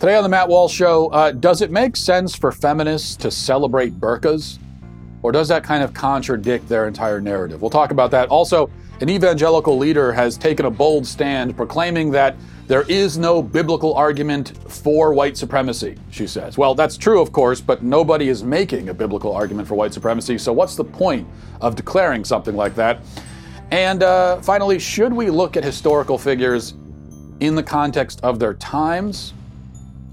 Today on the Matt Walsh Show, uh, does it make sense for feminists to celebrate burqas? Or does that kind of contradict their entire narrative? We'll talk about that. Also, an evangelical leader has taken a bold stand proclaiming that there is no biblical argument for white supremacy, she says. Well, that's true, of course, but nobody is making a biblical argument for white supremacy, so what's the point of declaring something like that? And uh, finally, should we look at historical figures in the context of their times,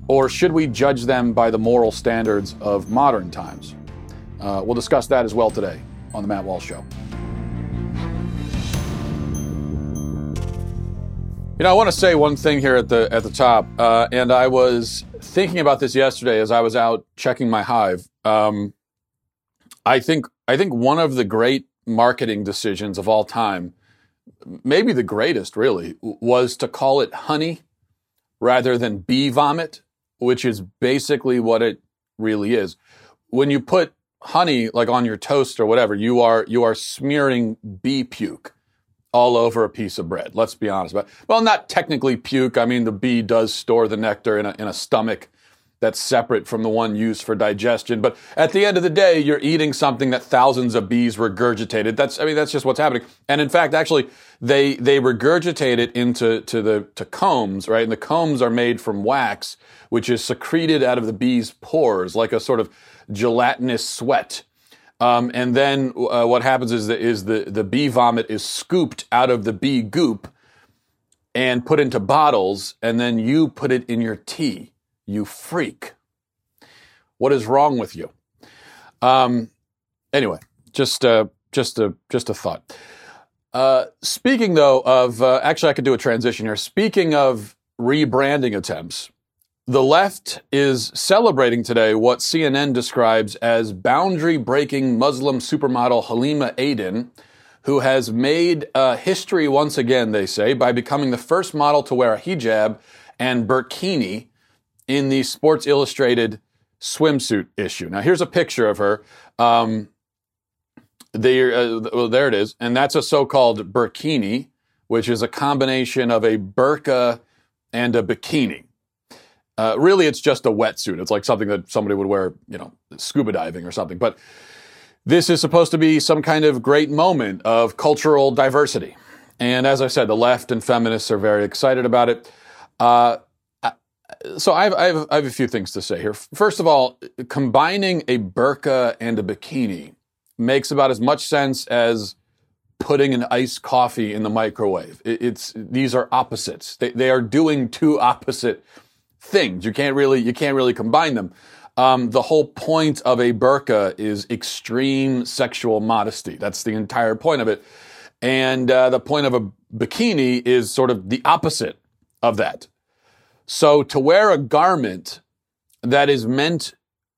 or should we judge them by the moral standards of modern times? Uh, we'll discuss that as well today on The Matt Walsh Show. You know, I want to say one thing here at the at the top, uh, and I was thinking about this yesterday as I was out checking my hive. Um, I think I think one of the great marketing decisions of all time, maybe the greatest, really, was to call it honey rather than bee vomit, which is basically what it really is. When you put honey like on your toast or whatever, you are you are smearing bee puke all over a piece of bread. Let's be honest about. It. Well, not technically puke. I mean, the bee does store the nectar in a, in a stomach that's separate from the one used for digestion. But at the end of the day, you're eating something that thousands of bees regurgitated. That's, I mean, that's just what's happening. And in fact, actually, they, they regurgitate it into, to the, to combs, right? And the combs are made from wax, which is secreted out of the bee's pores, like a sort of gelatinous sweat. Um, and then uh, what happens is, that is the, the bee vomit is scooped out of the bee goop and put into bottles, and then you put it in your tea. You freak. What is wrong with you? Um, anyway, just uh, just a just a thought. Uh, speaking though of, uh, actually, I could do a transition here. Speaking of rebranding attempts, the left is celebrating today what CNN describes as boundary breaking Muslim supermodel Halima Aden, who has made uh, history once again, they say, by becoming the first model to wear a hijab and burkini in the Sports Illustrated swimsuit issue. Now, here's a picture of her. Um, uh, well, there it is. And that's a so called burkini, which is a combination of a burqa and a bikini. Uh, really, it's just a wetsuit. It's like something that somebody would wear, you know, scuba diving or something. But this is supposed to be some kind of great moment of cultural diversity. And as I said, the left and feminists are very excited about it. Uh, so I have, I, have, I have a few things to say here. First of all, combining a burqa and a bikini makes about as much sense as putting an iced coffee in the microwave. It, it's these are opposites. They, they are doing two opposite things. You can't really you can't really combine them. Um, the whole point of a burqa is extreme sexual modesty. That's the entire point of it. And uh, the point of a bikini is sort of the opposite of that. So to wear a garment that is meant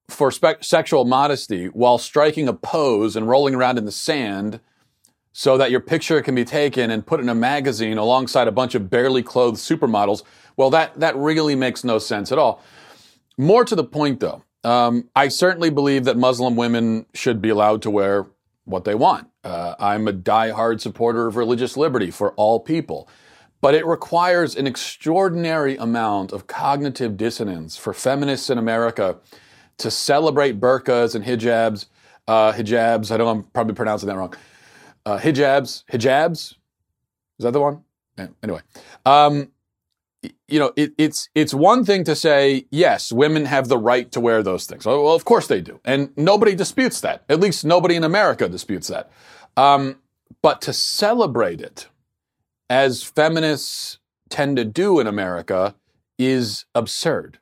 for spe- sexual modesty while striking a pose and rolling around in the sand so that your picture can be taken and put in a magazine alongside a bunch of barely clothed supermodels well, that, that really makes no sense at all. More to the point, though, um, I certainly believe that Muslim women should be allowed to wear what they want. Uh, I'm a die-hard supporter of religious liberty for all people. But it requires an extraordinary amount of cognitive dissonance for feminists in America to celebrate burqas and hijabs. Uh, hijabs, I know I'm probably pronouncing that wrong. Uh, hijabs, hijabs, is that the one? Yeah, anyway, um, you know, it, it's it's one thing to say yes, women have the right to wear those things. Well, of course they do, and nobody disputes that. At least nobody in America disputes that. Um, but to celebrate it, as feminists tend to do in America, is absurd.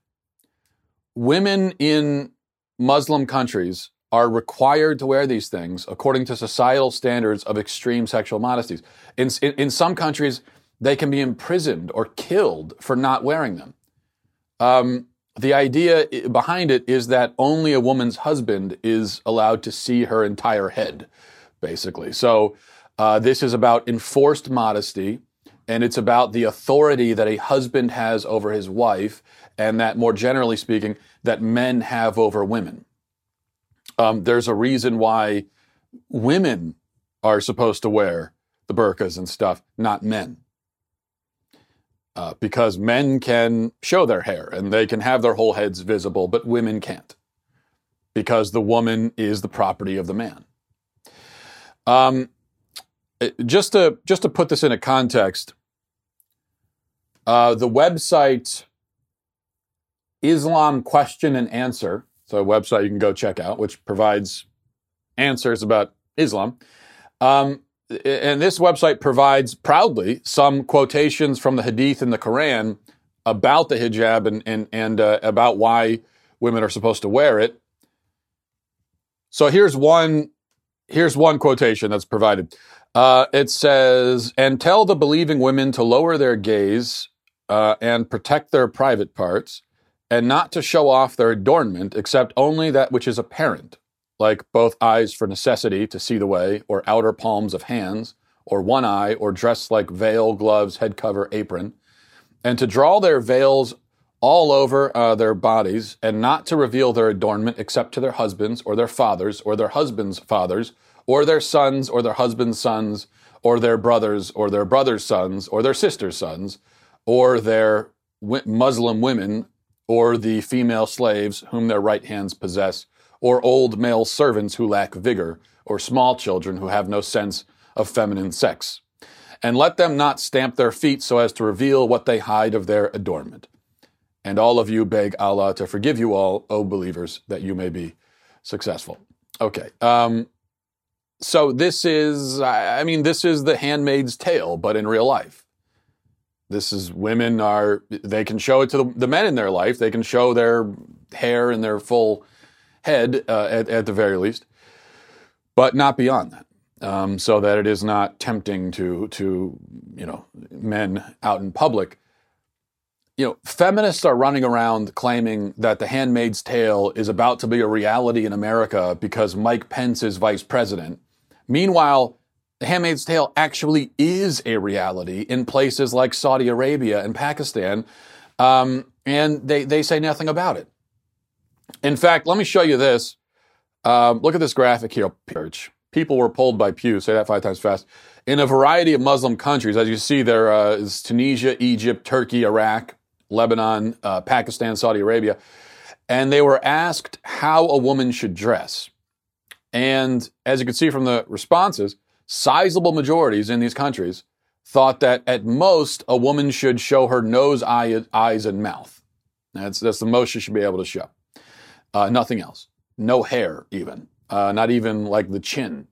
Women in Muslim countries are required to wear these things according to societal standards of extreme sexual modesties. In, in, in some countries, they can be imprisoned or killed for not wearing them. Um, the idea behind it is that only a woman's husband is allowed to see her entire head, basically. So uh, this is about enforced modesty, and it's about the authority that a husband has over his wife, and that, more generally speaking, that men have over women. Um, there's a reason why women are supposed to wear the burqas and stuff, not men. uh, because men can show their hair and they can have their whole heads visible, but women can't because the woman is the property of the man. Um, just to just to put this in a context, uh, the website Islam Question and Answer, so a website you can go check out, which provides answers about Islam. Um, and this website provides proudly some quotations from the Hadith and the Quran about the hijab and and and uh, about why women are supposed to wear it. So here's one here's one quotation that's provided. Uh, it says, "And tell the believing women to lower their gaze uh, and protect their private parts, and not to show off their adornment, except only that which is apparent." like both eyes for necessity to see the way, or outer palms of hands, or one eye, or dress like veil, gloves, head cover, apron, and to draw their veils all over uh, their bodies, and not to reveal their adornment except to their husbands, or their fathers, or their husbands' fathers, or their sons, or their husbands' sons, or their brothers, or their brothers' sons, or their sisters' sons, or their Muslim women, or the female slaves whom their right hands possess or old male servants who lack vigor, or small children who have no sense of feminine sex. And let them not stamp their feet so as to reveal what they hide of their adornment. And all of you beg Allah to forgive you all, O believers, that you may be successful. Okay. Um, so this is, I mean, this is the handmaid's tale, but in real life. This is women are, they can show it to the, the men in their life. They can show their hair and their full head uh, at, at, the very least, but not beyond that. Um, so that it is not tempting to to you know men out in public. You know, feminists are running around claiming that The Handmaid's Tale is about to be a reality in America because Mike Pence is vice president. Meanwhile, The Handmaid's Tale actually is a reality in places like Saudi Arabia and Pakistan, um, and they, they say nothing about it. In fact, let me show you this. Um, look at this graphic here. People were polled by Pew, say that five times fast, in a variety of Muslim countries. As you see, there uh, is Tunisia, Egypt, Turkey, Iraq, Lebanon, uh, Pakistan, Saudi Arabia. And they were asked how a woman should dress. And as you can see from the responses, sizable majorities in these countries thought that at most a woman should show her nose, eye, eyes, and mouth. That's, that's the most she should be able to show. Uh, nothing else. No hair, even. Uh, not even like the chin.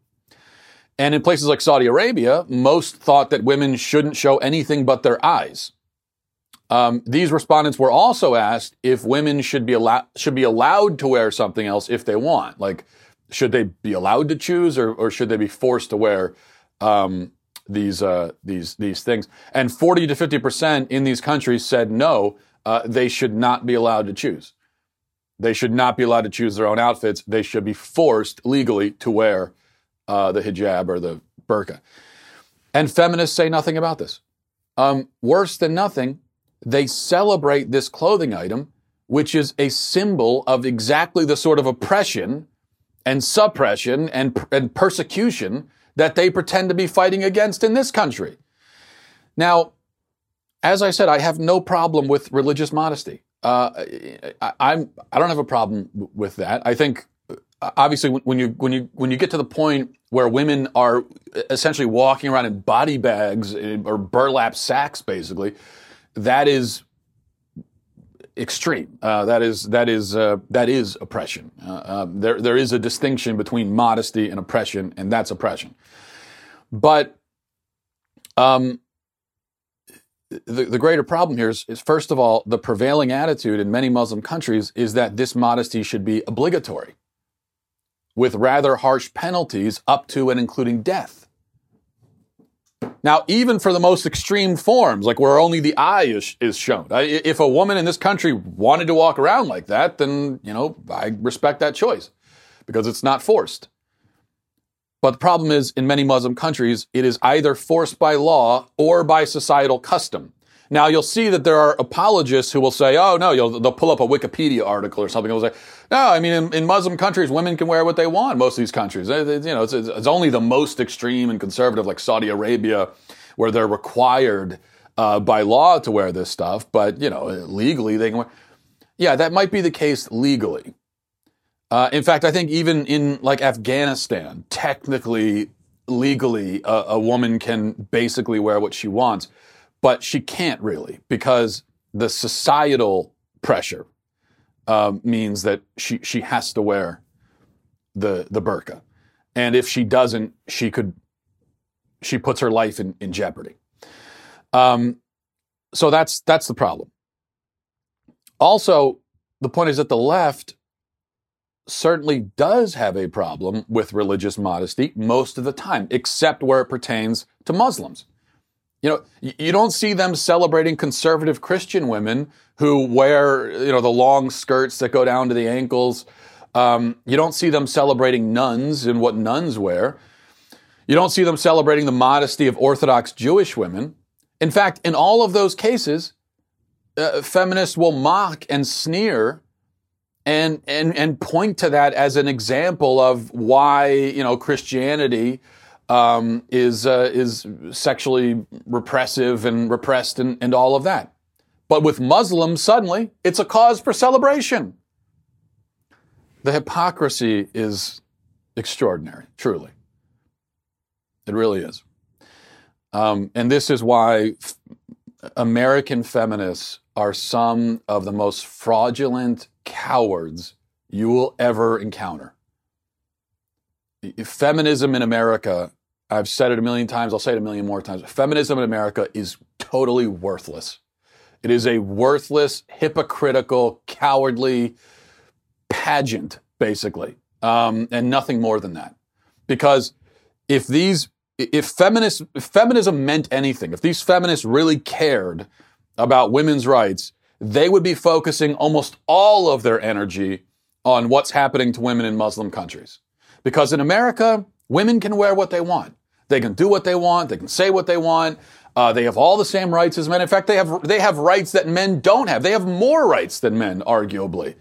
And in places like Saudi Arabia, most thought that women shouldn't show anything but their eyes. Um, these respondents were also asked if women should be allowed should be allowed to wear something else if they want. Like, should they be allowed to choose, or, or should they be forced to wear um, these uh, these these things? And forty to fifty percent in these countries said no, uh, they should not be allowed to choose. They should not be allowed to choose their own outfits. They should be forced legally to wear uh, the hijab or the burqa. And feminists say nothing about this. Um, worse than nothing, they celebrate this clothing item, which is a symbol of exactly the sort of oppression and suppression and, and persecution that they pretend to be fighting against in this country. Now, as I said, I have no problem with religious modesty. Uh, I, I'm I don't have a problem with that. I think uh, obviously when you when you when you get to the point where women are essentially walking around in body bags eh, or burlap sacks, basically, that is extreme. Uh, that is that is uh, that is oppression. Uh, um, there there is a distinction between modesty and oppression, and that's oppression. But um, the, the greater problem here is, is, first of all, the prevailing attitude in many Muslim countries is that this modesty should be obligatory, with rather harsh penalties up to and including death. Now, even for the most extreme forms, like where only the eye is, is shown, if a woman in this country wanted to walk around like that, then, you know, I respect that choice because it's not forced. But the problem is, in many Muslim countries, it is either forced by law or by societal custom. Now, you'll see that there are apologists who will say, oh, no, they'll pull up a Wikipedia article or something. They'll say, no, I mean, in, in, Muslim countries, women can wear what they want, most of these countries. you know, it's, it's, only the most extreme and conservative, like Saudi Arabia, where they're required uh, by law to wear this stuff, but you know, legally they can wear. Yeah, that might be the case legally. Uh, in fact, I think even in like Afghanistan, technically, legally, a, a woman can basically wear what she wants, but she can't really because the societal pressure uh, means that she she has to wear the the burqa, and if she doesn't, she could she puts her life in, in jeopardy. Um, so that's that's the problem. Also, the point is that the left certainly does have a problem with religious modesty most of the time, except where it pertains to Muslims. You know, you don't see them celebrating conservative Christian women who wear, you know, the long skirts that go down to the ankles. Um, you don't see them celebrating nuns and what nuns wear. You don't see them celebrating the modesty of Orthodox Jewish women. In fact, in all of those cases, uh, feminists will mock and sneer and, and, and point to that as an example of why, you know, Christianity um, is, uh, is sexually repressive and repressed and, and all of that. But with Muslims, suddenly, it's a cause for celebration. The hypocrisy is extraordinary, truly. It really is. Um, and this is why f- American feminists are some of the most fraudulent cowards you will ever encounter. Feminism in America, I've said it a million times, I'll say it a million more times. Feminism in America is totally worthless. It is a worthless, hypocritical, cowardly pageant, basically, um, and nothing more than that. Because if these if feminist if feminism meant anything, if these feminists really cared about women's rights, they would be focusing almost all of their energy on what's happening to women in Muslim countries. Because in America, women can wear what they want. They can do what they want. They can say what they want. Uh, they have all the same rights as men. In fact, they have they have rights that men don't have. They have more rights than men, arguably.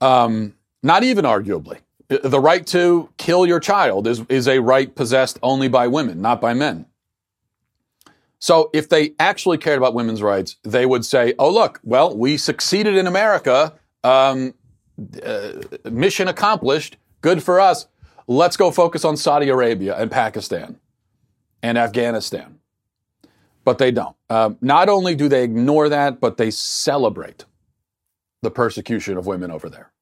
Um, not even arguably. The right to kill your child is, is a right possessed only by women, not by men. So if they actually cared about women's rights, they would say, oh, look, well, we succeeded in America. Um, uh, mission accomplished. Good for us. Let's go focus on Saudi Arabia and Pakistan and Afghanistan. But they don't. Um, not only do they ignore that, but they celebrate the persecution of women over there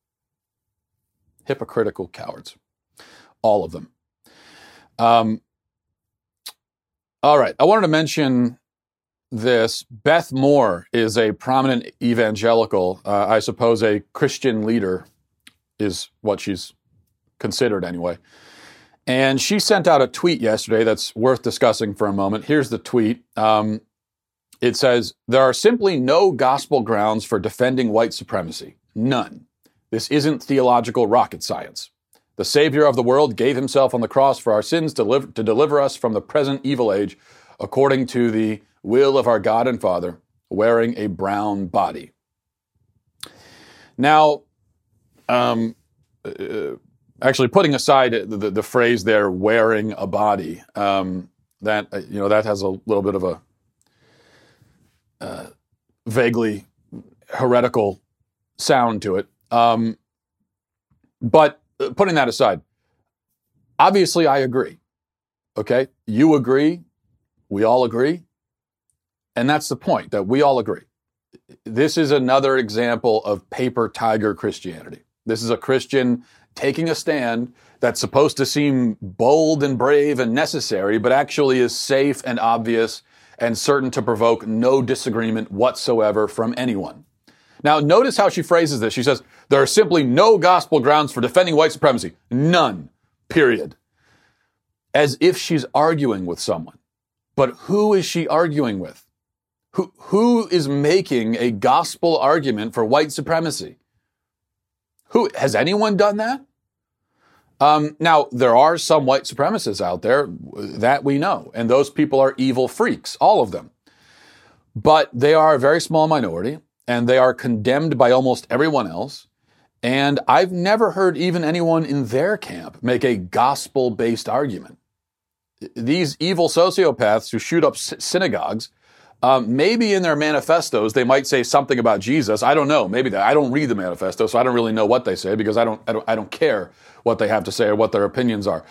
hypocritical cowards. All of them. Um, all right. I wanted to mention this. Beth Moore is a prominent evangelical, uh, I suppose a Christian leader is what she's considered anyway. And she sent out a tweet yesterday that's worth discussing for a moment. Here's the tweet. Um, it says, There are simply no gospel grounds for defending white supremacy. None. This isn't theological rocket science. The Savior of the world gave himself on the cross for our sins to, live, to deliver us from the present evil age, according to the will of our God and Father, wearing a brown body. Now, um, uh, actually, putting aside the, the, the, phrase there, wearing a body, um, that uh, you know that has a little bit of a uh, vaguely heretical sound to it. Um, but uh, putting that aside, obviously I agree. Okay. You agree. We all agree. And that's the point that we all agree. This is another example of paper tiger Christianity. This is a Christian taking a stand that's supposed to seem bold and brave and necessary, but actually is safe and obvious and certain to provoke no disagreement whatsoever from anyone. Now, notice how she phrases this. She says, there are simply no gospel grounds for defending white supremacy. None. Period. As if she's arguing with someone. But who is she arguing with? Who, who is making a gospel argument for white supremacy? Who, has anyone done that? Um, now, there are some white supremacists out there that we know, and those people are evil freaks, all of them. But they are a very small minority and they are condemned by almost everyone else. And I've never heard even anyone in their camp make a gospel based argument. These evil sociopaths who shoot up synagogues Um, maybe in their manifestos they might say something about Jesus. I don't know. Maybe that I don't read the manifesto, so I don't really know what they say because I don't, I don't I don't care what they have to say or what their opinions are.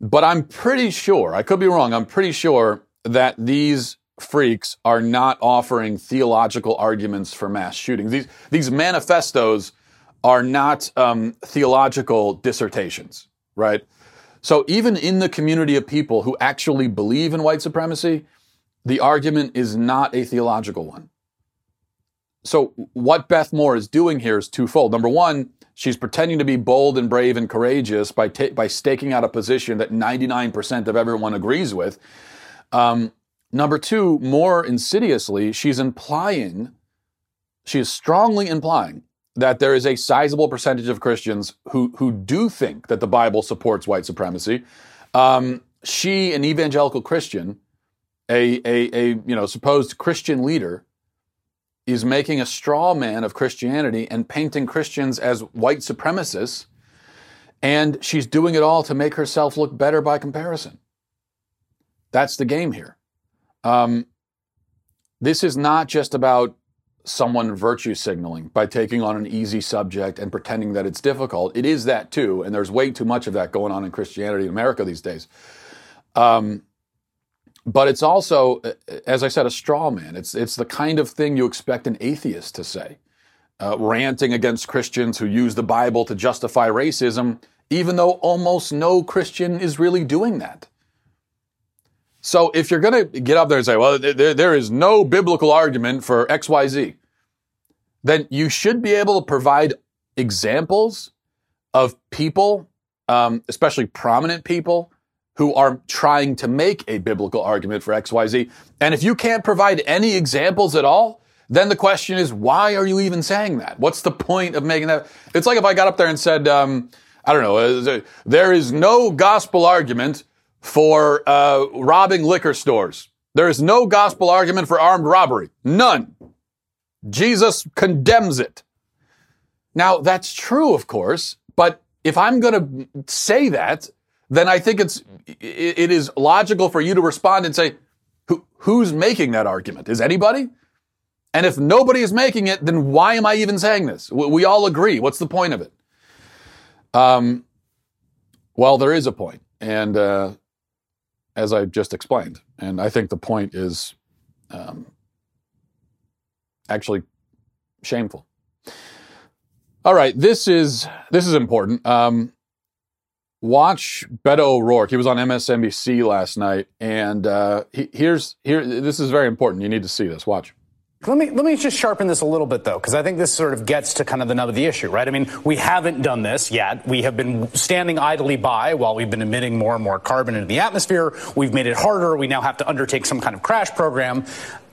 But I'm pretty sure, I could be wrong, I'm pretty sure that these freaks are not offering theological arguments for mass shootings. These, these manifestos are not um, theological dissertations, right? So even in the community of people who actually believe in white supremacy, the argument is not a theological one. So what Beth Moore is doing here is twofold. Number one, she's pretending to be bold and brave and courageous by ta- by staking out a position that 99% of everyone agrees with. Um, number two, more insidiously, she's implying, she is strongly implying that there is a sizable percentage of Christians who who do think that the Bible supports white supremacy. Um, she, an evangelical Christian, a, a a you know supposed Christian leader, is making a straw man of Christianity and painting Christians as white supremacists, and she's doing it all to make herself look better by comparison. That's the game here. Um, this is not just about someone virtue signaling by taking on an easy subject and pretending that it's difficult. It is that too, and there's way too much of that going on in Christianity in America these days. Um, but it's also, as I said, a straw man. It's it's the kind of thing you expect an atheist to say, uh, ranting against Christians who use the Bible to justify racism, even though almost no Christian is really doing that. So if you're going to get up there and say, well, there, there is no biblical argument for XYZ, then you should be able to provide examples of people, um, especially prominent people, who are trying to make a biblical argument for XYZ. And if you can't provide any examples at all, then the question is, why are you even saying that? What's the point of making that? It's like if I got up there and said, um, I don't know, uh, there is no gospel argument for uh, robbing liquor stores. There is no gospel argument for armed robbery. None. Jesus condemns it. Now, that's true, of course, but if I'm going to say that, then I think it's it is logical for you to respond and say, Who, who's making that argument? Is anybody? And if nobody is making it, then why am I even saying this? We all agree. What's the point of it? Um, well, there is a point, and uh, as I just explained. And I think the point is um, actually shameful. All right, this is this is important. Um, watch Beto O'Rourke. He was on MSNBC last night, and uh, he, here's here. This is very important. You need to see this. Watch. Let me let me just sharpen this a little bit though, because I think this sort of gets to kind of the nub of the issue, right? I mean, we haven't done this yet. We have been standing idly by while we've been emitting more and more carbon into the atmosphere. We've made it harder. We now have to undertake some kind of crash program.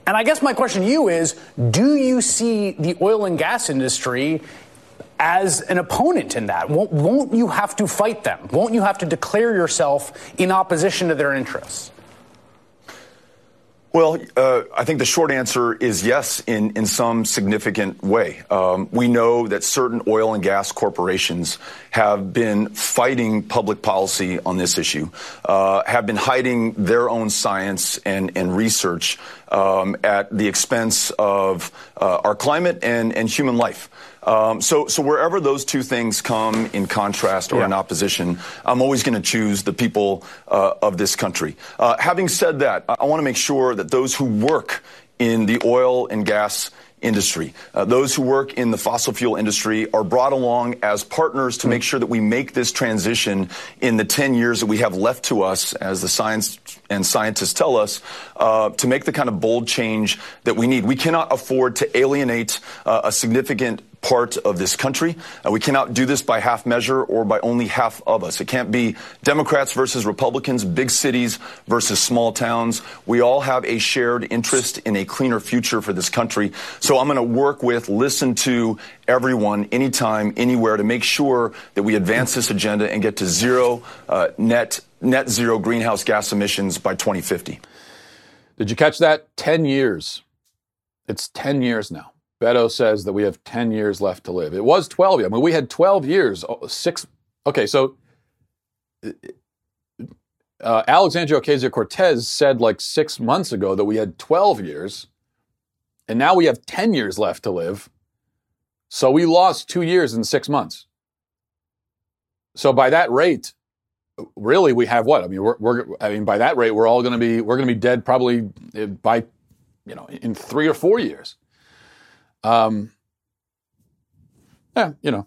And I guess my question to you is, do you see the oil and gas industry as an opponent in that? Won't, won't you have to fight them? Won't you have to declare yourself in opposition to their interests? Well, uh, I think the short answer is yes, in, in some significant way. Um, we know that certain oil and gas corporations have been fighting public policy on this issue, uh, have been hiding their own science and, and research um, at the expense of uh, our climate and, and human life. Um, so, so wherever those two things come in contrast or yeah. in opposition, I'm always going to choose the people uh, of this country. Uh, having said that, I, I want to make sure that those who work in the oil and gas industry. Uh, those who work in the fossil fuel industry are brought along as partners to make sure that we make this transition in the 10 years that we have left to us, as the science and scientists tell us, uh, to make the kind of bold change that we need. We cannot afford to alienate uh, a significant part of this country. Uh, we cannot do this by half measure or by only half of us. It can't be Democrats versus Republicans, big cities versus small towns. We all have a shared interest in a cleaner future for this country. So I'm going to work with, listen to everyone, anytime, anywhere to make sure that we advance this agenda and get to zero uh, net net zero greenhouse gas emissions by 2050. Did you catch that? 10 years. It's 10 years now. Beto says that we have 10 years left to live. It was 12. I mean, we had 12 years, six. Okay, so uh, Alexandria Ocasio Cortez said like six months ago that we had 12 years. And now we have 10 years left to live. So we lost two years in six months. So by that rate, really we have what? I mean, we're, we're I mean, by that rate, we're all going to be, we're going to be dead probably eh, by, you know, in three or four years. Um, yeah, you know,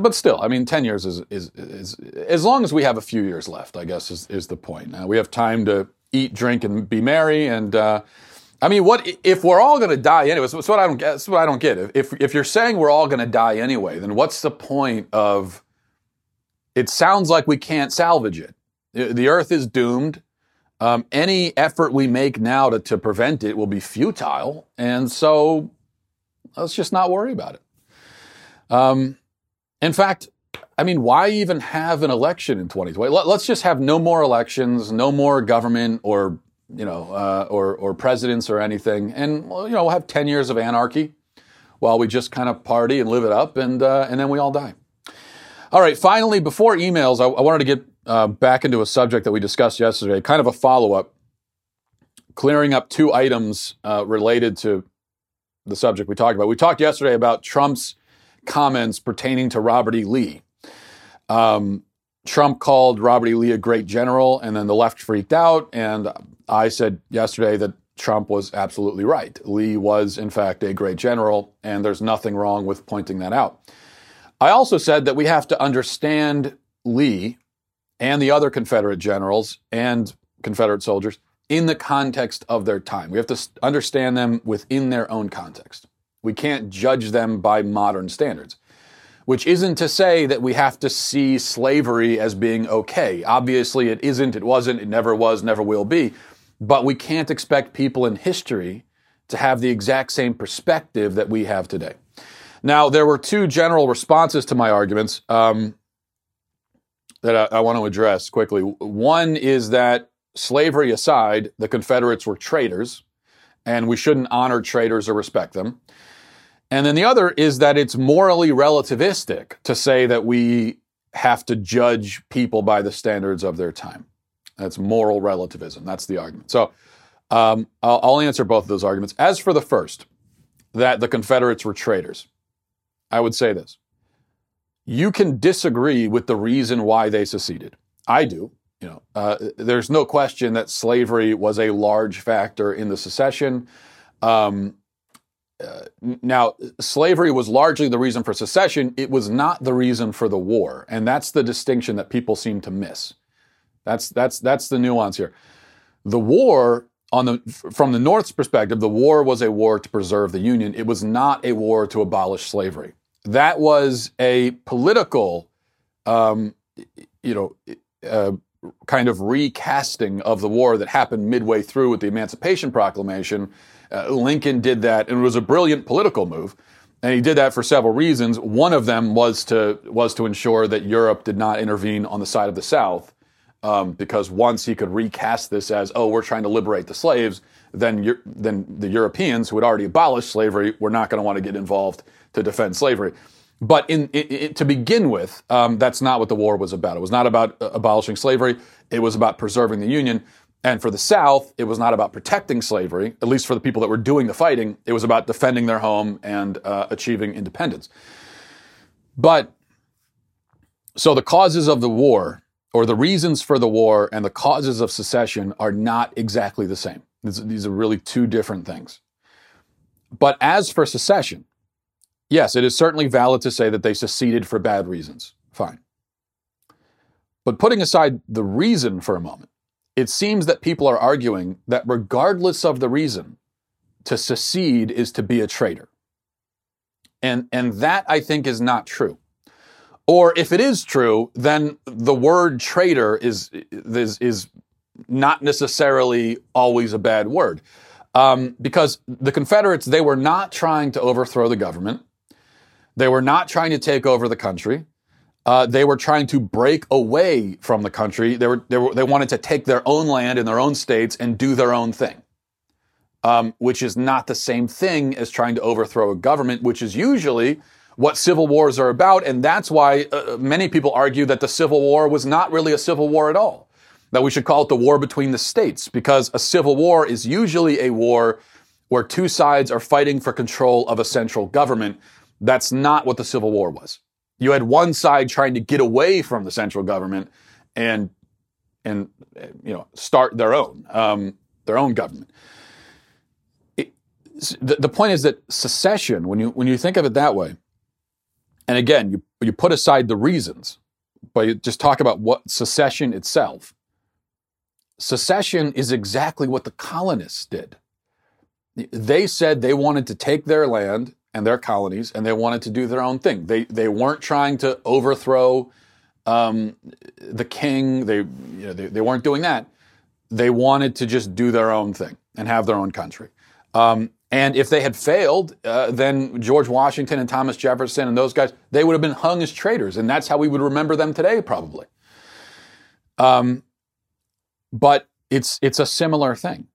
but still, I mean, 10 years is, is, is, as long as we have a few years left, I guess is, is the point. Now we have time to eat, drink, and be merry. And, uh, I mean, what if we're all going to die anyway? That's what I don't get. That's what I don't get. If if you're saying we're all going to die anyway, then what's the point of? It sounds like we can't salvage it. The Earth is doomed. Um, any effort we make now to, to prevent it will be futile, and so let's just not worry about it. Um, in fact, I mean, why even have an election in 2020? Let, us just have no more elections, no more government or you know, uh, or or presidents or anything, and you know, we'll have ten years of anarchy while we just kind of party and live it up, and uh, and then we all die. All right. Finally, before emails, I, I wanted to get uh, back into a subject that we discussed yesterday, kind of a follow up, clearing up two items uh, related to the subject we talked about. We talked yesterday about Trump's comments pertaining to Robert E. Lee. Um, Trump called Robert E. Lee a great general, and then the left freaked out. And I said yesterday that Trump was absolutely right. Lee was, in fact, a great general, and there's nothing wrong with pointing that out. I also said that we have to understand Lee and the other Confederate generals and Confederate soldiers in the context of their time. We have to understand them within their own context. We can't judge them by modern standards, which isn't to say that we have to see slavery as being okay. Obviously, it isn't, it wasn't, it never was, never will be. But we can't expect people in history to have the exact same perspective that we have today. Now, there were two general responses to my arguments um, that I, I want to address quickly. One is that slavery aside, the Confederates were traitors, and we shouldn't honor traitors or respect them. And then the other is that it's morally relativistic to say that we have to judge people by the standards of their time. That's moral relativism. That's the argument. So um, I'll, I'll answer both of those arguments. As for the first, that the Confederates were traitors, I would say this. You can disagree with the reason why they seceded. I do. You know, uh, there's no question that slavery was a large factor in the secession. Um, uh, now, slavery was largely the reason for secession. It was not the reason for the war, and that's the distinction that people seem to miss. That's that's that's the nuance here. The war on the from the North's perspective, the war was a war to preserve the Union. It was not a war to abolish slavery. That was a political, um, you know, uh, kind of recasting of the war that happened midway through with the Emancipation Proclamation. Uh, Lincoln did that, and it was a brilliant political move. And he did that for several reasons. One of them was to was to ensure that Europe did not intervene on the side of the South um, because once he could recast this as, oh, we're trying to liberate the slaves, then then the Europeans who had already abolished slavery were not going to want to get involved to defend slavery. But in, to begin with, um, that's not what the war was about. It was not about uh, abolishing slavery. It was about preserving the Union. And for the South, it was not about protecting slavery, at least for the people that were doing the fighting. It was about defending their home and uh, achieving independence. But so the causes of the war or the reasons for the war and the causes of secession are not exactly the same. These are really two different things. But as for secession, yes, it is certainly valid to say that they seceded for bad reasons. Fine. But putting aside the reason for a moment, it seems that people are arguing that regardless of the reason, to secede is to be a traitor. And, and that I think is not true. Or if it is true, then the word traitor is, is, is not necessarily always a bad word. Um, because the Confederates, they were not trying to overthrow the government. They were not trying to take over the country. Uh, they were trying to break away from the country. They were, they were, they wanted to take their own land in their own states and do their own thing. Um, which is not the same thing as trying to overthrow a government, which is usually what civil wars are about. And that's why uh, many people argue that the Civil War was not really a civil war at all. That we should call it the war between the states, because a civil war is usually a war where two sides are fighting for control of a central government. That's not what the Civil War was. You had one side trying to get away from the central government and and you know start their own um, their own government. It, the, the point is that secession, when you when you think of it that way, and again you you put aside the reasons, but you just talk about what secession itself. Secession is exactly what the colonists did. They said they wanted to take their land and their colonies, and they wanted to do their own thing. They they weren't trying to overthrow um, the king. They, you know, they, they weren't doing that. They wanted to just do their own thing and have their own country. Um, and if they had failed, uh, then George Washington and Thomas Jefferson and those guys, they would have been hung as traitors. And that's how we would remember them today, probably. Um, but it's, it's a similar thing.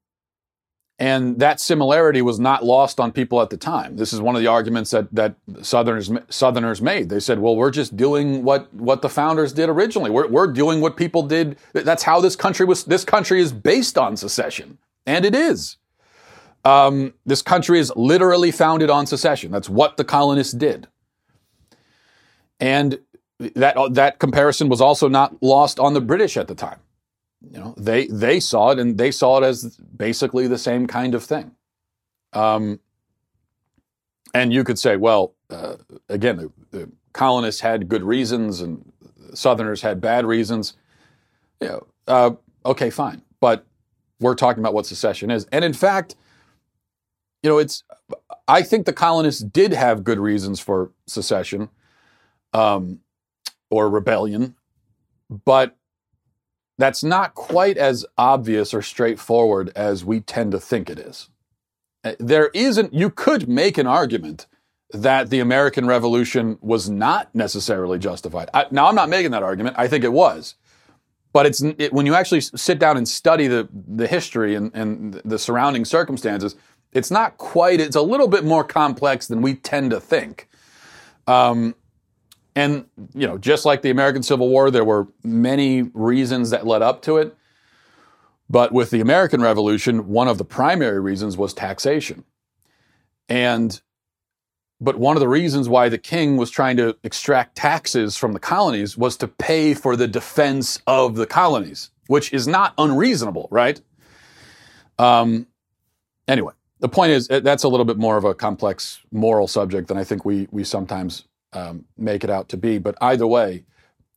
And that similarity was not lost on people at the time. This is one of the arguments that, that Southerners, Southerners made. They said, well, we're just doing what, what the founders did originally. We're, we're doing what people did. That's how this country was. This country is based on secession. And it is. Um, this country is literally founded on secession. That's what the colonists did. And that, that comparison was also not lost on the British at the time you know, they they saw it and they saw it as basically the same kind of thing. Um, and you could say, well, uh, again, the, the, colonists had good reasons and Southerners had bad reasons. You know, uh, okay, fine, but we're talking about what secession is, and in fact, you know, it's. I think the colonists did have good reasons for secession, um, or rebellion, but that's not quite as obvious or straightforward as we tend to think it is. Uh, there isn't, you could make an argument that the American Revolution was not necessarily justified. I, now, I'm not making that argument. I think it was. But it's it, when you actually sit down and study the, the history and, and the surrounding circumstances, it's not quite, it's a little bit more complex than we tend to think. Um, and, you know, just like the American Civil War, there were many reasons that led up to it. But with the American Revolution, one of the primary reasons was taxation. And, but one of the reasons why the king was trying to extract taxes from the colonies was to pay for the defense of the colonies, which is not unreasonable, right? Um, anyway, the point is that's a little bit more of a complex moral subject than I think we, we sometimes um, make it out to be. But either way,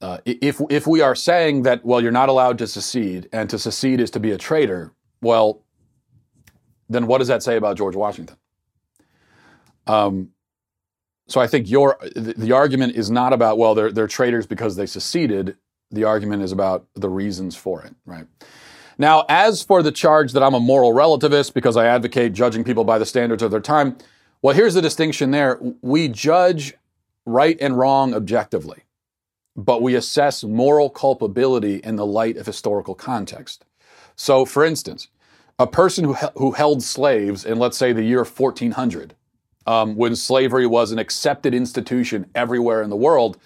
uh, if if we are saying that well, you're not allowed to secede, and to secede is to be a traitor, well, then what does that say about George Washington? Um, so I think your the, the argument is not about well, they're they're traitors because they seceded. The argument is about the reasons for it, right? Now, as for the charge that I'm a moral relativist because I advocate judging people by the standards of their time, well, here's the distinction there. We judge right and wrong objectively, but we assess moral culpability in the light of historical context. So, for instance, a person who, who held slaves in, let's say, the year 1400, um, when slavery was an accepted institution everywhere in the world,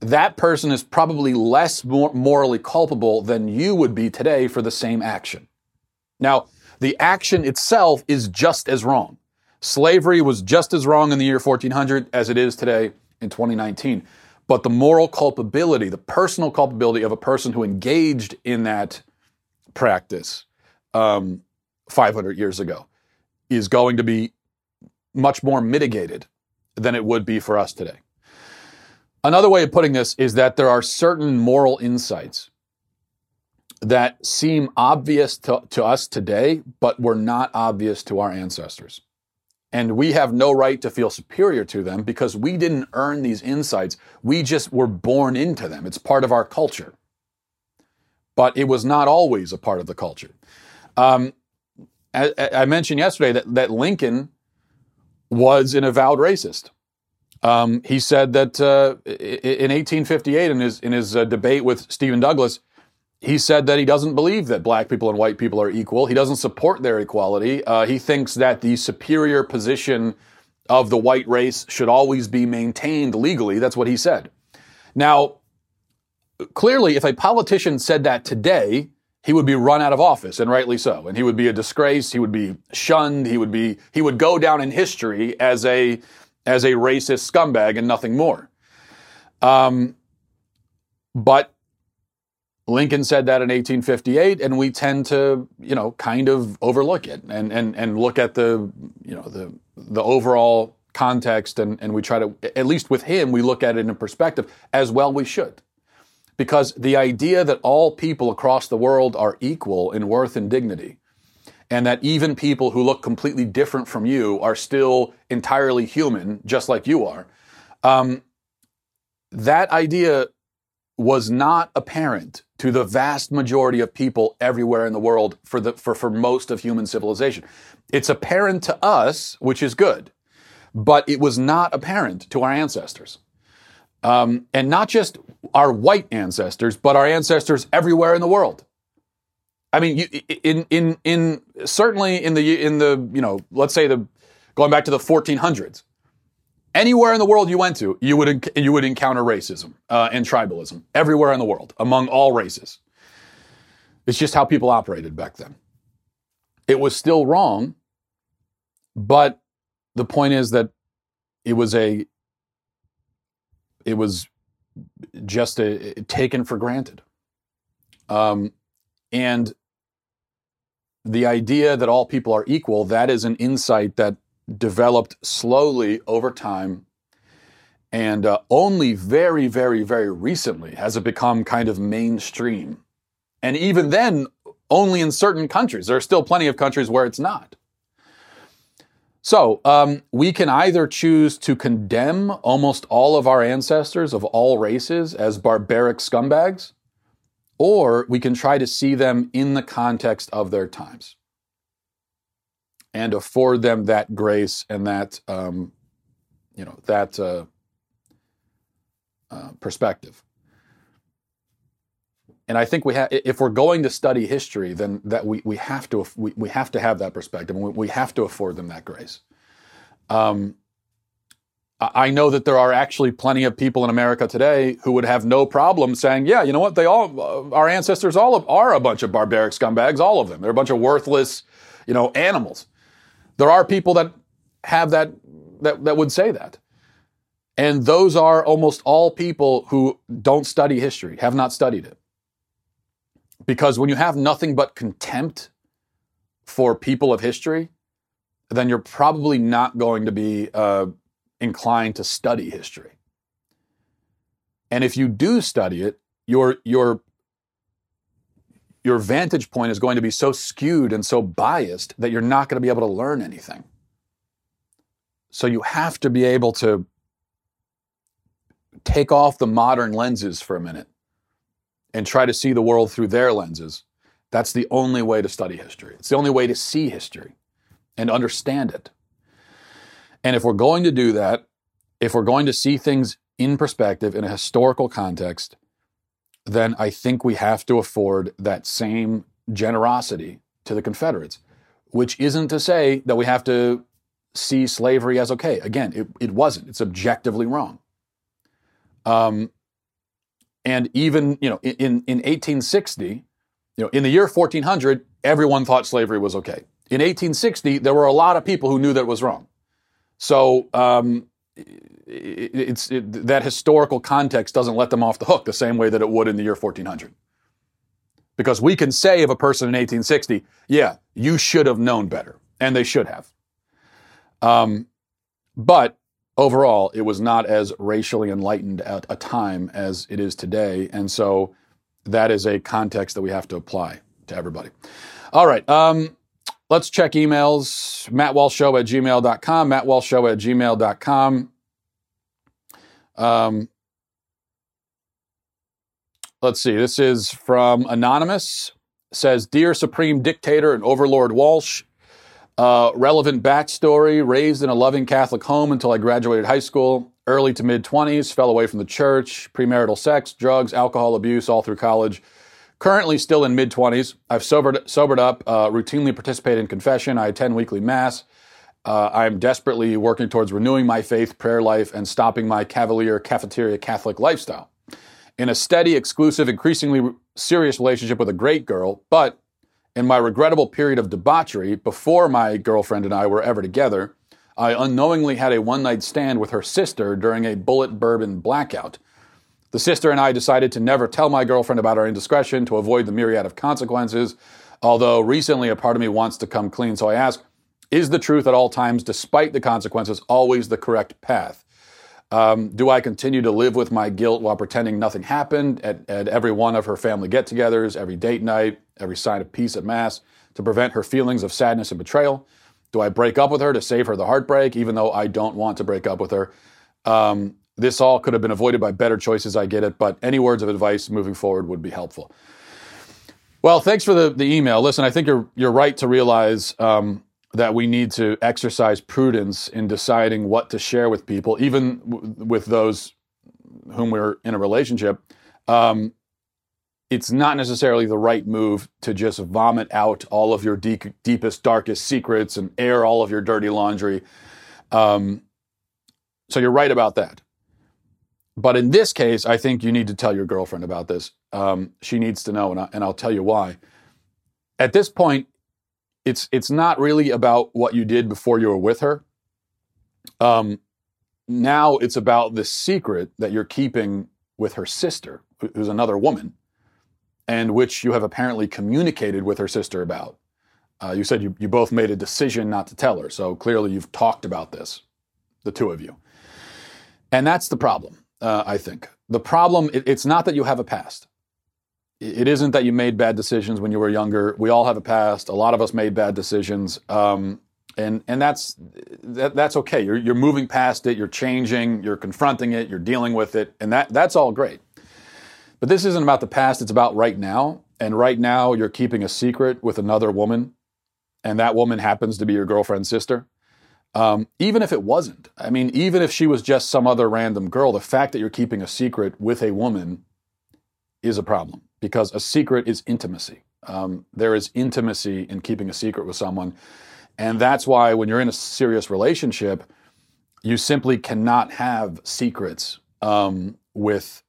that person is probably less mor- morally culpable than you would be today for the same action. Now, the action itself is just as wrong. Slavery was just as wrong in the year 1400 as it is today in 2019. But the moral culpability, the personal culpability of a person who engaged in that practice um, 500 years ago is going to be much more mitigated than it would be for us today. Another way of putting this is that there are certain moral insights that seem obvious to, to us today, but were not obvious to our ancestors. And we have no right to feel superior to them because we didn't earn these insights. We just were born into them. It's part of our culture. But it was not always a part of the culture. Um, I, I, mentioned yesterday that, that Lincoln was an avowed racist. Um, he said that uh, in 1858, in his, in his uh, debate with Stephen Douglas, he said that he doesn't believe that black people and white people are equal. He doesn't support their equality. Uh, he thinks that the superior position of the white race should always be maintained legally. That's what he said. Now, clearly, if a politician said that today, he would be run out of office, and rightly so. And he would be a disgrace. He would be shunned. He would be he would go down in history as a as a racist scumbag and nothing more. Um, but Lincoln said that in 1858, and we tend to, you know, kind of overlook it and and and look at the, you know, the the overall context, and and we try to, at least with him, we look at it in perspective as well. We should, because the idea that all people across the world are equal in worth and dignity, and that even people who look completely different from you are still entirely human, just like you are. Um, that idea was not apparent to the vast majority of people everywhere in the world for the for, for most of human civilization. It's apparent to us, which is good, but it was not apparent to our ancestors. Um, and not just our white ancestors, but our ancestors everywhere in the world. I mean, you, in in in certainly in the in the you know, let's say the going back to the 1400s, Anywhere in the world you went to, you would you would encounter racism uh, and tribalism everywhere in the world among all races. It's just how people operated back then. It was still wrong, but the point is that it was a it was just a, taken for granted. Um, and the idea that all people are equal, that is an insight that developed slowly over time. And uh, only very, very, very recently has it become kind of mainstream. And even then, only in certain countries. There are still plenty of countries where it's not. So, um, we can either choose to condemn almost all of our ancestors of all races as barbaric scumbags, or we can try to see them in the context of their times and afford them that grace and that um, you know that uh, uh, perspective. And I think we have, if we're going to study history, then that we, we have to we, we have to have that perspective, we, we have to afford them that grace. Um, I know that there are actually plenty of people in America today who would have no problem saying, "Yeah, you know what? They all, uh, our ancestors, all are a bunch of barbaric scumbags. All of them. They're a bunch of worthless, you know, animals." There are people that have that, that, that would say that. And those are almost all people who don't study history, have not studied it. Because when you have nothing but contempt for people of history, then you're probably not going to be uh, inclined to study history. And if you do study it, your, your your vantage point is going to be so skewed and so biased that you're not going to be able to learn anything. So you have to be able to take off the modern lenses for a minute and try to see the world through their lenses. That's the only way to study history. It's the only way to see history and understand it. And if we're going to do that, if we're going to see things in perspective in a historical context, then I think we have to afford that same generosity to the Confederates, which isn't to say that we have to see slavery as okay. Again, it, it wasn't. It's objectively wrong. Um, and even, you know, in, in 1860, you know, in the year 1400, everyone thought slavery was okay. In 1860, there were a lot of people who knew that it was wrong. So, um, it's it, that historical context doesn't let them off the hook the same way that it would in the year 1400. Because we can say of a person in 1860, yeah, you should have known better, and they should have. Um, but overall, it was not as racially enlightened at a time as it is today, and so that is a context that we have to apply to everybody. All right. Um, let's check emails. MattWalshShow at gmail.com. MattWalshShow at gmail.com. Um, let's see. This is from Anonymous. says, Dear Supreme Dictator and Overlord Walsh, uh, relevant backstory raised in a loving Catholic home until I graduated high school. Early to mid 20s, fell away from the church, premarital sex, drugs, alcohol abuse all through college. Currently still in mid 20s. I've sobered, sobered up, uh, routinely participate in confession. I attend weekly mass. Uh, I'm desperately working towards renewing my faith, prayer life, and stopping my cavalier cafeteria Catholic lifestyle. in a steady, exclusive, increasingly serious relationship with a great girl, but in my regrettable period of debauchery, before my girlfriend and I were ever together, I unknowingly had a one night stand with her sister during a Bulleit bourbon blackout. The sister and I decided to never tell my girlfriend about our indiscretion to avoid the myriad of consequences, although recently a part of me wants to come clean. So I ask, is the truth at all times, despite the consequences, always the correct path? Um, do I continue to live with my guilt while pretending nothing happened at, at every one of her family get togethers, every date night, every sign of peace at Mass, to prevent her feelings of sadness and betrayal? Do I break up with her to save her the heartbreak, even though I don't want to break up with her? Um, this all could have been avoided by better choices, I get it, but any words of advice moving forward would be helpful. Well, thanks for the, the email. Listen, I think you're, you're right to realize um, that we need to exercise prudence in deciding what to share with people, even w- with those whom we're in a relationship. Um, it's not necessarily the right move to just vomit out all of your deep, deepest, darkest secrets and air all of your dirty laundry. Um, so you're right about that. But in this case, I think you need to tell your girlfriend about this. Um, she needs to know, and, I, and I'll tell you why. At this point, it's it's not really about what you did before you were with her. Um, now it's about the secret that you're keeping with her sister, who's another woman, and which you have apparently communicated with her sister about. Uh, you said you, you both made a decision not to tell her, so clearly you've talked about this, the two of you. And that's the problem, uh, I think. The problem, it, it's not that you have a past it isn't that you made bad decisions when you were younger. We all have a past. A lot of us made bad decisions, um, and and that's that, that's okay. You're you're moving past it. You're changing. You're confronting it. You're dealing with it, and that that's all great. But this isn't about the past. It's about right now. And right now, you're keeping a secret with another woman, and that woman happens to be your girlfriend's sister. Um, even if it wasn't, I mean, even if she was just some other random girl, the fact that you're keeping a secret with a woman is a problem because a secret is intimacy. Um, there is intimacy in keeping a secret with someone. And that's why when you're in a serious relationship, you simply cannot have secrets um, with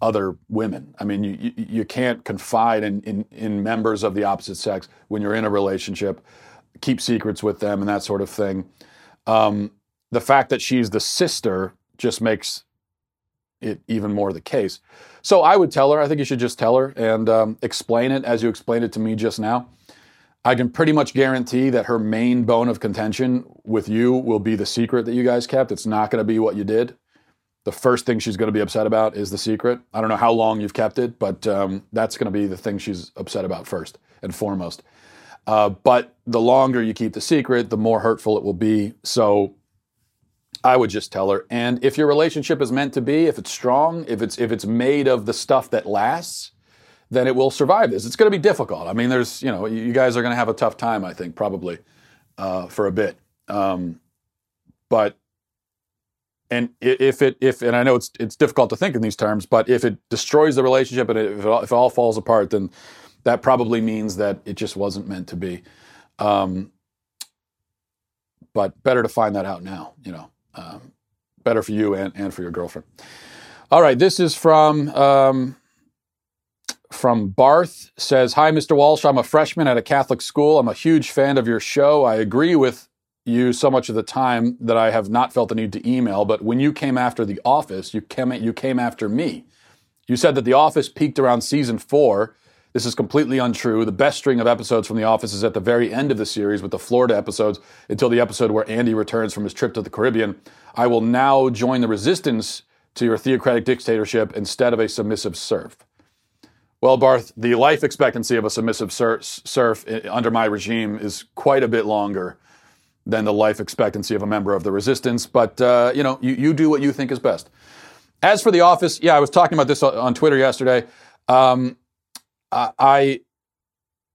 other women. I mean, you, you, can't confide in, in, in, members of the opposite sex when you're in a relationship, keep secrets with them and that sort of thing. Um, the fact that she's the sister just makes it even more the case. So I would tell her, I think you should just tell her and um, explain it as you explained it to me just now. I can pretty much guarantee that her main bone of contention with you will be the secret that you guys kept. It's not going to be what you did. The first thing she's going to be upset about is the secret. I don't know how long you've kept it, but um, that's going to be the thing she's upset about first and foremost. Uh, but the longer you keep the secret, the more hurtful it will be. So I would just tell her. And if your relationship is meant to be, if it's strong, if it's if it's made of the stuff that lasts, then it will survive this. It's going to be difficult. I mean, there's you know you guys are going to have a tough time. I think probably uh, for a bit. Um, but and if it if and I know it's it's difficult to think in these terms, but if it destroys the relationship and if it if it all falls apart, then that probably means that it just wasn't meant to be. Um, but better to find that out now, you know um, better for you and, and for your girlfriend. All right, this is from um, from Barth says, "Hi, Mr. Walsh. I'm a freshman at a Catholic school. I'm a huge fan of your show. I agree with you so much of the time that I have not felt the need to email. But when you came after The Office, you came you came after me. You said that The Office peaked around season four." This is completely untrue. The best string of episodes from The Office is at the very end of the series with the Florida episodes until the episode where Andy returns from his trip to the Caribbean. I will now join the resistance to your theocratic dictatorship instead of a submissive serf. Well, Barth, the life expectancy of a submissive serf under my regime is quite a bit longer than the life expectancy of a member of the resistance. But, uh, you know, you, you do what you think is best. As for The Office, yeah, I was talking about this on Twitter yesterday. Um, I,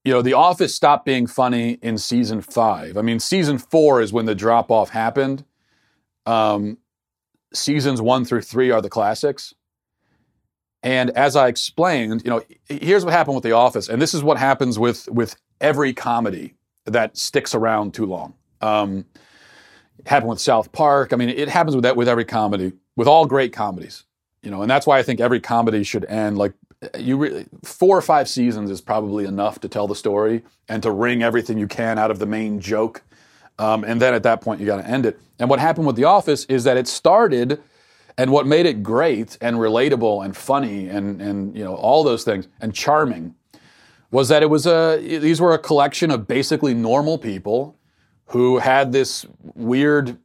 you know, The Office stopped being funny in season five. I mean, season four is when the drop off happened. Um, seasons one through three are the classics. And as I explained, you know, here's what happened with The Office, and this is what happens with with every comedy that sticks around too long. Um, happened with South Park. I mean, it happens with that with every comedy, with all great comedies. you know, and that's why I think every comedy should end like you. Re- four or five seasons is probably enough to tell the story and to wring everything you can out of the main joke, um, and then at that point you got to end it. And what happened with The Office is that it started, and what made it great and relatable and funny and and you know all those things and charming was that it was a these were a collection of basically normal people who had this weird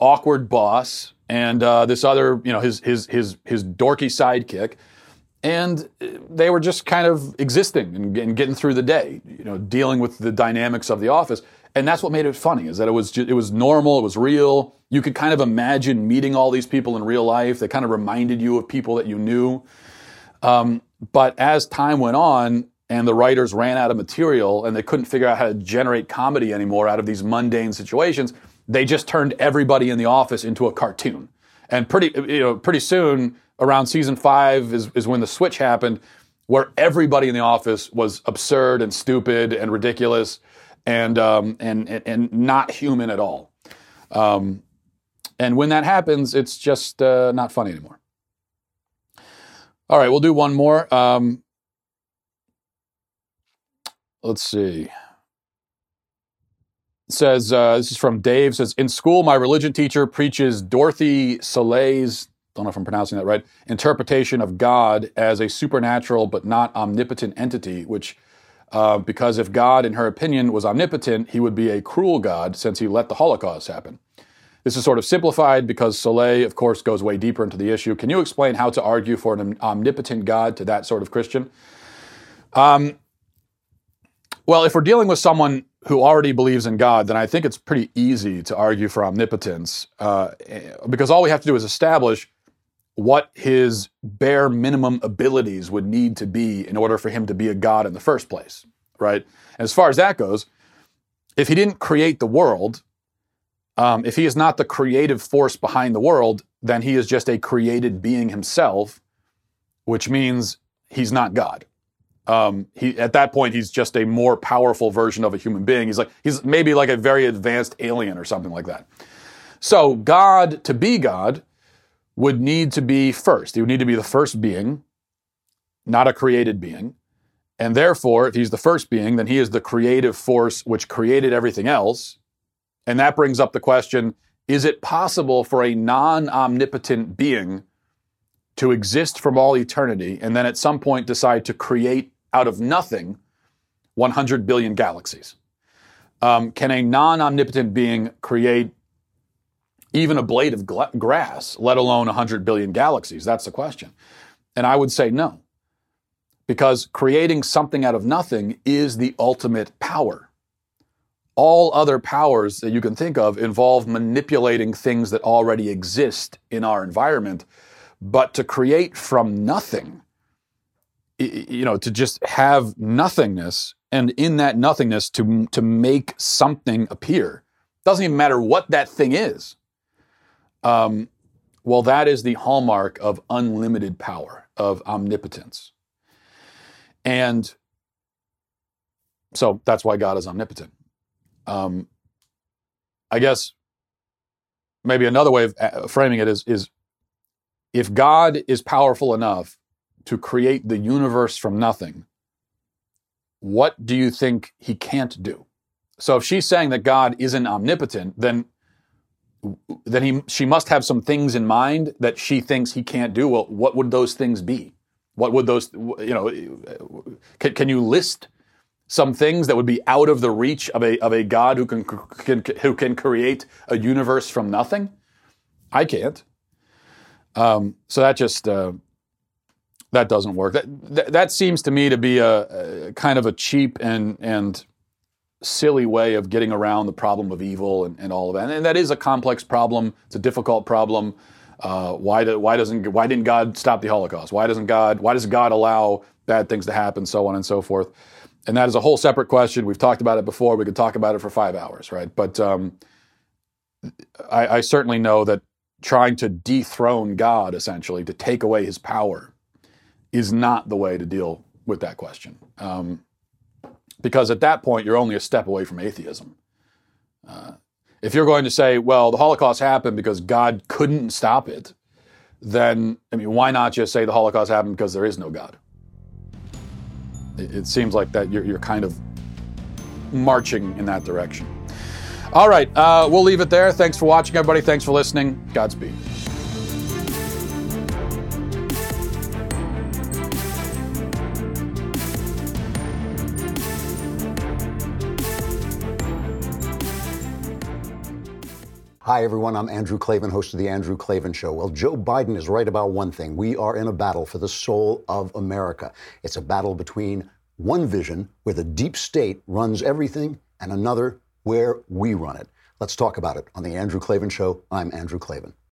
awkward boss and uh, this other you know his his his his dorky sidekick and they were just kind of existing and, and getting through the day you know dealing with the dynamics of the office. And that's what made it funny is that it was it was normal it was real. You could kind of imagine meeting all these people in real life. They kind of reminded you of people that you knew. Um, but as time went on and the writers ran out of material and they couldn't figure out how to generate comedy anymore out of these mundane situations they just turned everybody in the office into a cartoon. And pretty you know pretty soon around season five is, is when the switch happened where everybody in the office was absurd and stupid and ridiculous and um, and, and, and not human at all um, and when that happens it's just uh, not funny anymore all right we'll do one more um, let's see. It says uh, this is from Dave. Says in school, my religion teacher preaches Dorothee Sölle's don't know if I'm pronouncing that right interpretation of God as a supernatural but not omnipotent entity. Which, uh, because if God, in her opinion, was omnipotent, he would be a cruel God since he let the Holocaust happen. This is sort of simplified because Sölle, of course, goes way deeper into the issue. Can you explain how to argue for an omnipotent God to that sort of Christian? Um, well, if we're dealing with someone who already believes in God, then I think it's pretty easy to argue for omnipotence uh, because all we have to do is establish what his bare minimum abilities would need to be in order for him to be a God in the first place, right? And as far as that goes, if he didn't create the world, um, if he is not the creative force behind the world, then he is just a created being himself, which means he's not God um, he at that point he's just a more powerful version of a human being. He's like he's maybe like a very advanced alien or something like that. So God to be God would need to be first. He would need to be the first being, not a created being. And therefore, if he's the first being, then he is the creative force which created everything else. And that brings up the question is it possible for a non omnipotent being to exist from all eternity and then at some point decide to create out of nothing 100 billion galaxies? Um, can a non omnipotent being create even a blade of gla- grass, let alone 100 billion galaxies? That's the question. And I would say no. Because creating something out of nothing is the ultimate power. All other powers that you can think of involve manipulating things that already exist in our environment. But to create from nothing, you know, to just have nothingness and in that nothingness to, to make something appear. Doesn't even matter what that thing is. Um, well, that is the hallmark of unlimited power, of omnipotence. And so that's why God is omnipotent. Um, I guess maybe another way of uh, framing it is, is if God is powerful enough to create the universe from nothing, what do you think he can't do? So if she's saying that God isn't omnipotent, then then he she must have some things in mind that she thinks he can't do. Well, what would those things be? What would those you know? Can, can you list some things that would be out of the reach of a of a God who can, can who can create a universe from nothing? I can't. Um, so that just uh, that doesn't work. That, that, that seems to me to be a, a, kind of a cheap and and silly way of getting around the problem of evil and, and all of that. And that is a complex problem. It's a difficult problem. Uh, why do, why doesn't why didn't God stop the Holocaust? Why doesn't God why does God allow bad things to happen? So on and so forth. And that is a whole separate question. We've talked about it before. We could talk about it for five hours, right? But um, I, I certainly know that trying to dethrone God, essentially, to take away His power, is not the way to deal with that question. Um, because at that point, you're only a step away from atheism. Uh, if you're going to say, well, the Holocaust happened because God couldn't stop it, then I mean, why not just say the Holocaust happened because there is no God? It, it seems like that you're, you're kind of marching in that direction. All right, uh, we'll leave it there. Thanks for watching, everybody. Thanks for listening. Godspeed. Hi, everyone. I'm Andrew Klavan, host of The Andrew Klavan Show. Well, Joe Biden is right about one thing. We are in a battle for the soul of America. It's a battle between one vision, where the deep state runs everything, and another, where we run it. Let's talk about it on The Andrew Klavan Show. I'm Andrew Klavan.